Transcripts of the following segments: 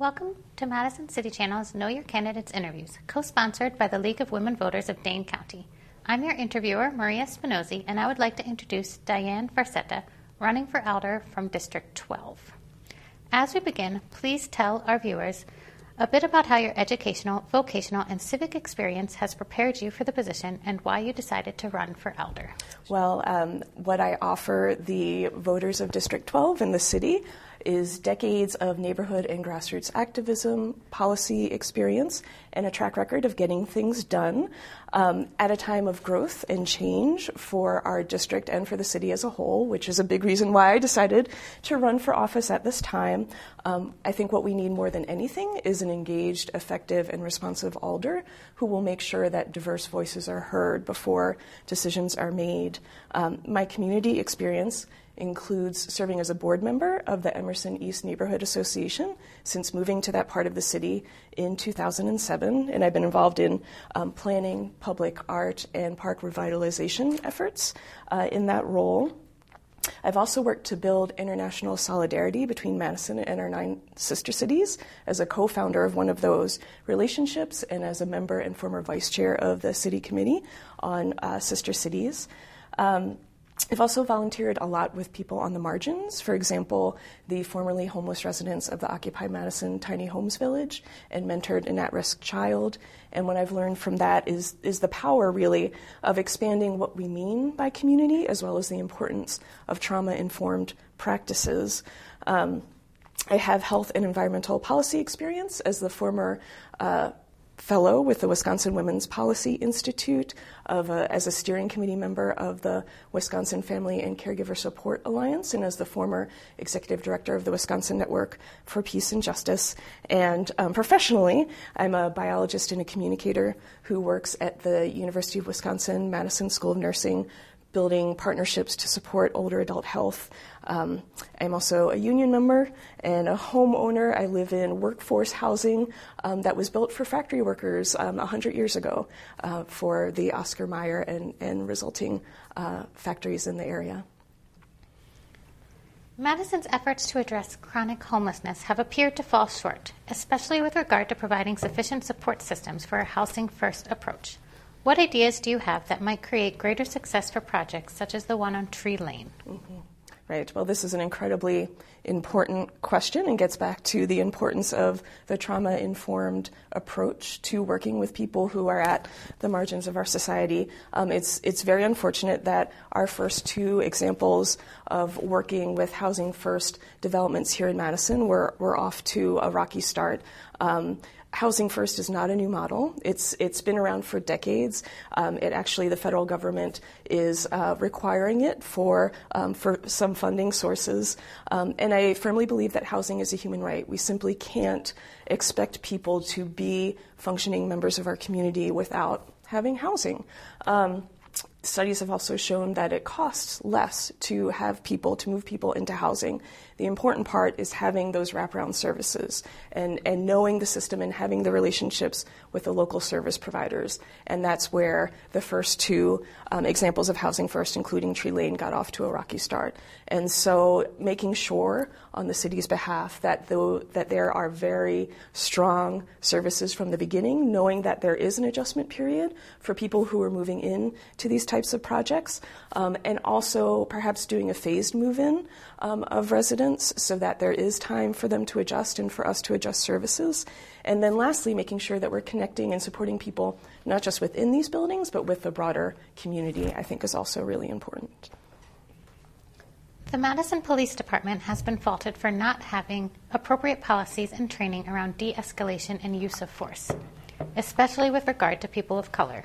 Welcome to Madison City Channel's Know Your Candidates interviews, co sponsored by the League of Women Voters of Dane County. I'm your interviewer, Maria Spinozzi, and I would like to introduce Diane Farsetta, running for Alder from District 12. As we begin, please tell our viewers a bit about how your educational, vocational, and civic experience has prepared you for the position and why you decided to run for alder. Well, um, what I offer the voters of District 12 in the city is decades of neighborhood and grassroots activism, policy experience, and a track record of getting things done um, at a time of growth and change for our district and for the city as a whole, which is a big reason why I decided to run for office at this time. Um, I think what we need more than anything is an engaged, effective, and responsive alder who will make sure that diverse voices are heard before decisions are made. Um, my community experience includes serving as a board member of the Emerson East Neighborhood Association since moving to that part of the city in 2007. And I've been involved in um, planning, public art, and park revitalization efforts uh, in that role. I've also worked to build international solidarity between Madison and our nine sister cities as a co founder of one of those relationships and as a member and former vice chair of the city committee on uh, sister cities. Um, I've also volunteered a lot with people on the margins. For example, the formerly homeless residents of the Occupy Madison Tiny Homes Village and mentored an at risk child. And what I've learned from that is, is the power, really, of expanding what we mean by community as well as the importance of trauma informed practices. Um, I have health and environmental policy experience as the former uh, fellow with the Wisconsin Women's Policy Institute, a, as a steering committee member of the Wisconsin Family and Caregiver Support Alliance, and as the former executive director of the Wisconsin Network for Peace and Justice. And um, professionally, I'm a biologist and a communicator who works at the University of Wisconsin Madison School of Nursing building partnerships to support older adult health. Um, I'm also a union member and a homeowner. I live in workforce housing um, that was built for factory workers um, 100 years ago uh, for the Oscar Mayer and, and resulting uh, factories in the area. Madison's efforts to address chronic homelessness have appeared to fall short, especially with regard to providing sufficient support systems for a housing first approach. What ideas do you have that might create greater success for projects such as the one on Tree Lane? Mm-hmm. Right. Well, this is an incredibly important question and gets back to the importance of the trauma informed approach to working with people who are at the margins of our society. Um, it's, it's very unfortunate that our first two examples of working with housing first developments here in Madison were, were off to a rocky start. Um, Housing First is not a new model. It's it's been around for decades. Um, it actually the federal government is uh, requiring it for um, for some funding sources. Um, and I firmly believe that housing is a human right. We simply can't expect people to be functioning members of our community without having housing. Studies have also shown that it costs less to have people to move people into housing the important part is having those wraparound services and, and knowing the system and having the relationships with the local service providers. And that's where the first two um, examples of Housing First, including Tree Lane, got off to a rocky start. And so making sure on the city's behalf that, the, that there are very strong services from the beginning, knowing that there is an adjustment period for people who are moving in to these types of projects, um, and also perhaps doing a phased move in um, of residents so that there is time for them to adjust and for us to adjust services. And then lastly, making sure that we're connecting and supporting people not just within these buildings, but with the broader community, I think is also really important. The Madison Police Department has been faulted for not having appropriate policies and training around de escalation and use of force, especially with regard to people of color.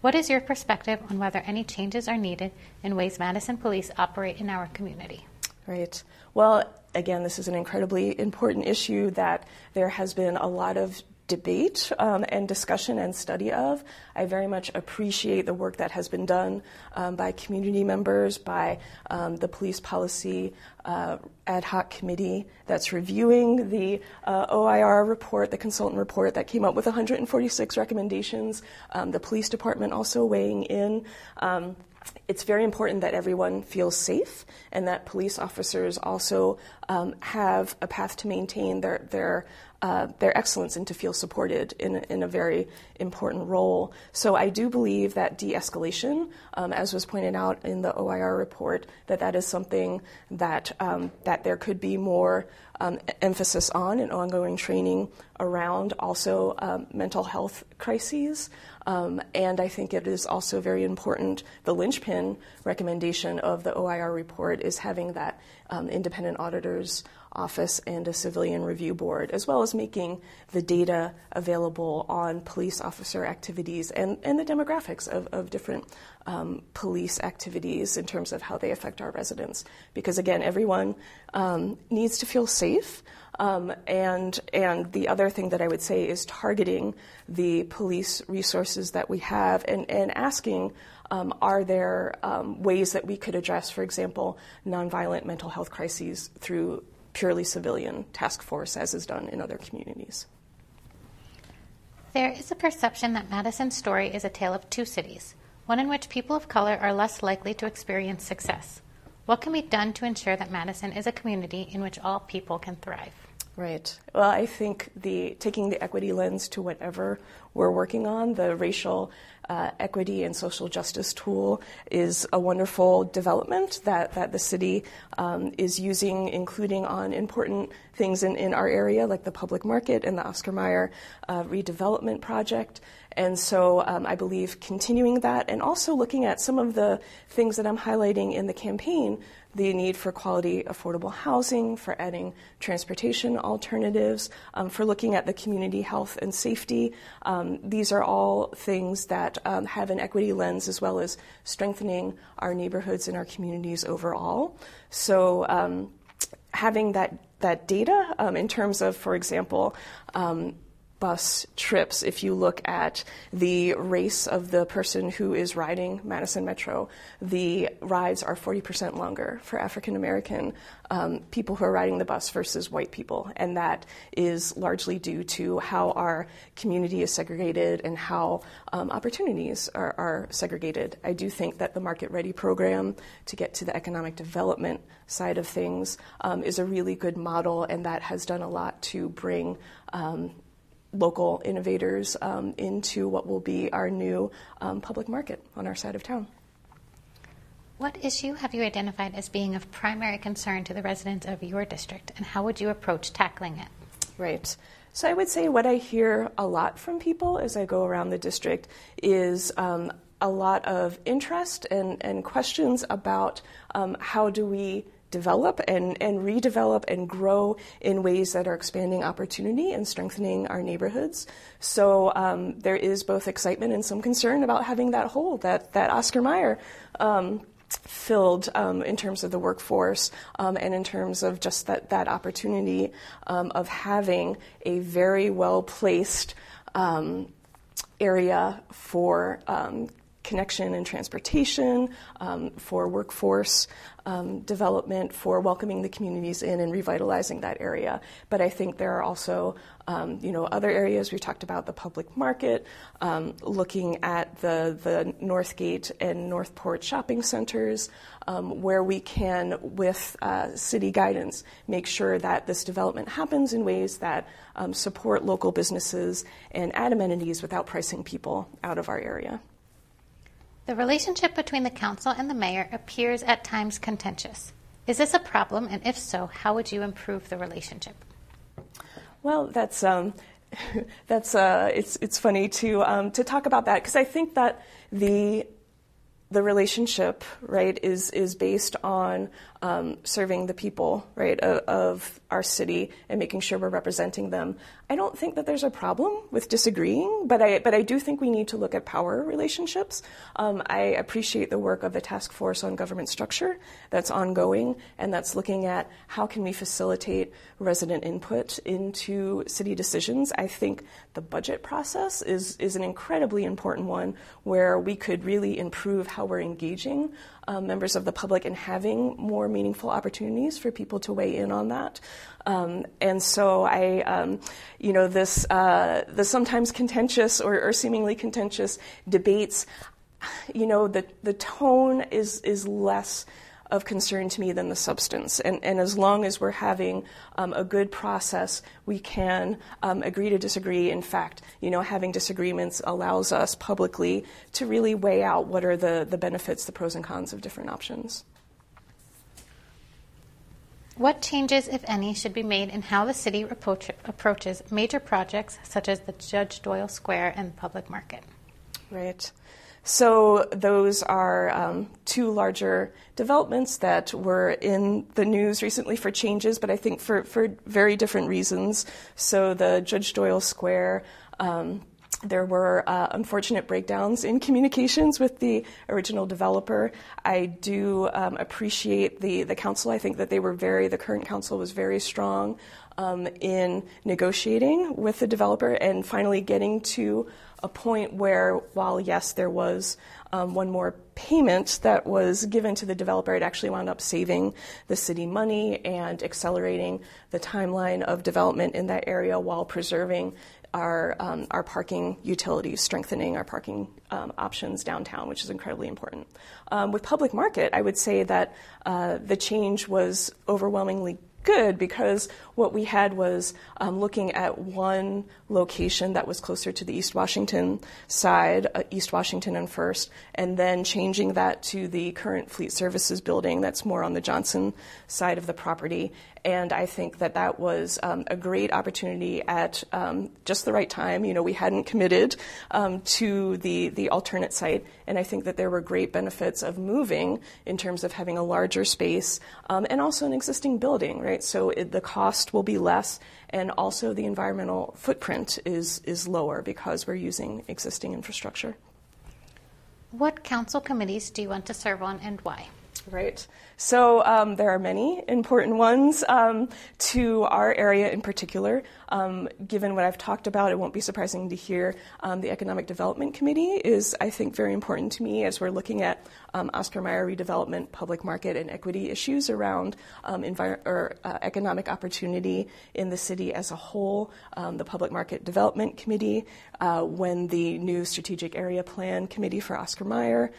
What is your perspective on whether any changes are needed in ways Madison police operate in our community? Right. Well, again, this is an incredibly important issue that there has been a lot of debate um, and discussion and study of. I very much appreciate the work that has been done um, by community members, by um, the police policy uh, ad hoc committee that's reviewing the uh, OIR report, the consultant report that came up with 146 recommendations, um, the police department also weighing in. It's very important that everyone feels safe and that police officers also um, have a path to maintain their their uh, their excellence and to feel supported in, in a very important role. So I do believe that de-escalation, um, as was pointed out in the OIR report, that that is something that um, that there could be more um, emphasis on and ongoing training around also um, mental health crises. Um, and I think it is also very important. The linchpin recommendation of the OIR report is having that um, independent auditors office and a civilian review board, as well as making the data available on police officer activities and, and the demographics of, of different um, police activities in terms of how they affect our residents. Because again, everyone um, needs to feel safe. Um, and and the other thing that I would say is targeting the police resources that we have and, and asking um, are there um, ways that we could address, for example, nonviolent mental health crises through purely civilian task force, as is done in other communities? There is a perception that Madison's story is a tale of two cities, one in which people of color are less likely to experience success. What can be done to ensure that Madison is a community in which all people can thrive? Right. Well, I think the taking the equity lens to whatever we're working on, the racial uh, equity and social justice tool is a wonderful development that, that the city um, is using, including on important things in, in our area, like the public market and the Oscar Mayer uh, redevelopment project. And so um, I believe continuing that and also looking at some of the things that I'm highlighting in the campaign the need for quality, affordable housing, for adding transportation alternatives, um, for looking at the community health and safety. Um, these are all things that um, have an equity lens as well as strengthening our neighborhoods and our communities overall. So um, having that that data um, in terms of, for example, um, bus trips if you look at the race of the person who is riding Madison Metro. The rides are 40% longer for African American um, people who are riding the bus versus white people. And that is largely due to how our community is segregated and how um, opportunities are, are segregated. I do think that the Market Ready program to get to the economic development side of things um, is a really good model, and that has done a lot to bring um, local innovators um, into what will be our new um, public market on our side of town. What issue have you identified as being of primary concern to the residents of your district, and how would you approach tackling it? Right. So I would say what I hear a lot from people as I go around the district is um, a lot of interest and, and questions about um, how do we develop and, and redevelop and grow in ways that are expanding opportunity and strengthening our neighborhoods. So um, there is both excitement and some concern about having that hole that, that Oscar Mayer um, filled um, in terms of the workforce um, and in terms of just that, that opportunity um, of having a very well placed um, area for connection and transportation, um, for workforce um, development, for welcoming the communities in and revitalizing that area. But I think there are also, um, you know, other areas. We talked about the public market, um, looking at the the Northgate and Northport shopping centers, um, where we can, with uh, city guidance, make sure that this development happens in ways that um, support local businesses and add amenities without pricing people out of our area. The relationship between the council and the mayor appears at times contentious. Is this a problem, and if so, how would you improve the relationship? Well, that's um, that's uh, it's it's funny to um, to talk about that because I think that the the relationship right is is based on um, serving the people right of, of, our city and making sure we're representing them. I don't think that there's a problem with disagreeing, but I but I do think we need to look at power relationships. Um, I appreciate the work of the task force on government structure that's ongoing and that's looking at how can we facilitate resident input into city decisions. I think the budget process is is an incredibly important one where we could really improve how we're engaging um, members of the public and having more meaningful opportunities for people to weigh in on that. Um, and so I, um, you know, this uh, the sometimes contentious or, or seemingly contentious debates. you know, the, the tone is, is less of concern to me than the substance. And, and as long as we're having um, a good process, we can um, agree to disagree. In fact, you know, having disagreements allows us publicly to really weigh out what are the, the benefits, the pros and cons of different options. What changes, if any, should be made in how the city approach, approaches major projects such as the Judge Doyle Square and public market? Right. So those are um, two larger developments that were in the news recently for changes, but I think for, for very different reasons. So the Judge Doyle Square. Um, there were uh, unfortunate breakdowns in communications with the original developer. I do um, appreciate the, the council. I think that they were very, the current council was very strong um, in negotiating with the developer and finally getting to a point where, while yes, there was um, one more payment that was given to the developer, it actually wound up saving the city money and accelerating the timeline of development in that area while preserving our, um, our parking utilities, strengthening our parking um, options downtown, which is incredibly important. Um, with public market, I would say that uh, the change was overwhelmingly good because what we had was um, looking at one location that was closer to the East Washington side, uh, East Washington and First, and then changing that to the current Fleet Services building that's more on the Johnson side of the property. And I think that that was um, a great opportunity at um, just the right time. You know, we hadn't committed um, to the, the alternate site, and I think that there were great benefits of moving in terms of having a larger space um, and also an existing building, right? So it, the cost will be less, and also the environmental footprint is, is lower because we're using existing infrastructure. What council committees do you want to serve on and why? Right. So um, there are many important ones um, to our area in particular. Um, given what I've talked about, it won't be surprising to hear um, the Economic Development Committee is, I think, very important to me as we're looking at um, Oscar Mayer redevelopment, public market, and equity issues around um, envir- or, uh, economic opportunity in the city as a whole. the Public Market Development Committee, uh, when the new Strategic Area Plan Committee for Oscar Mayer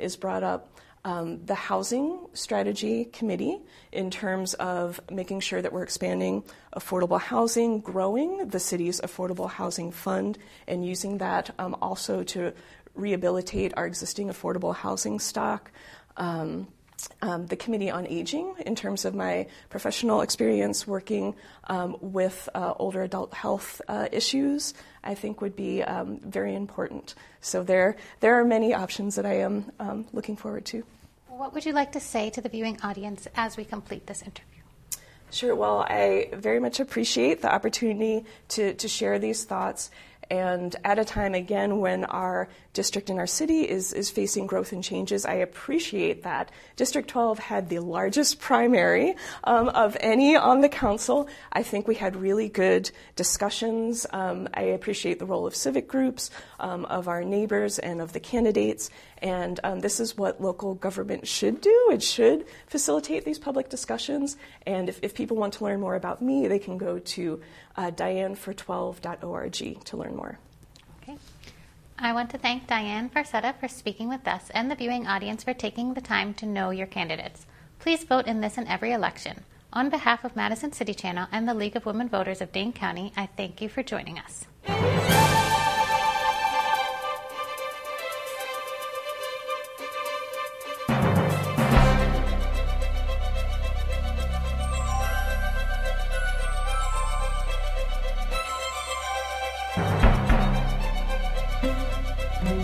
is brought up um, the Housing Strategy Committee in terms of making sure that we're expanding affordable housing, growing the city's affordable housing fund, and using that um, also to rehabilitate our existing affordable housing stock. Um, um, the Committee on Aging, in terms of my professional experience working um, with uh, older adult health uh, issues, I think would be um, very important. So there, there are many options that I am um, looking forward to. What would you like to say to the viewing audience as we complete this interview? Sure. Well, I very much appreciate the opportunity to, to share these thoughts and at a time, again, when our district in our city is, is facing growth and changes, I appreciate that. District 12 had the largest primary um, of any on the council. I think we had really good discussions. Um, I appreciate the role of civic groups, um, of our neighbors, and of the candidates. And um, this is what local government should do. It should facilitate these public discussions. And if, if people want to learn more about me, they can go to uh, dianefor12.org to learn more. I want to thank Diane Farsetta for speaking with us and the viewing audience for taking the time to know your candidates. Please vote in this and every election. On behalf of Madison City Channel and the League of Women Voters of Dane County, I thank you for joining us.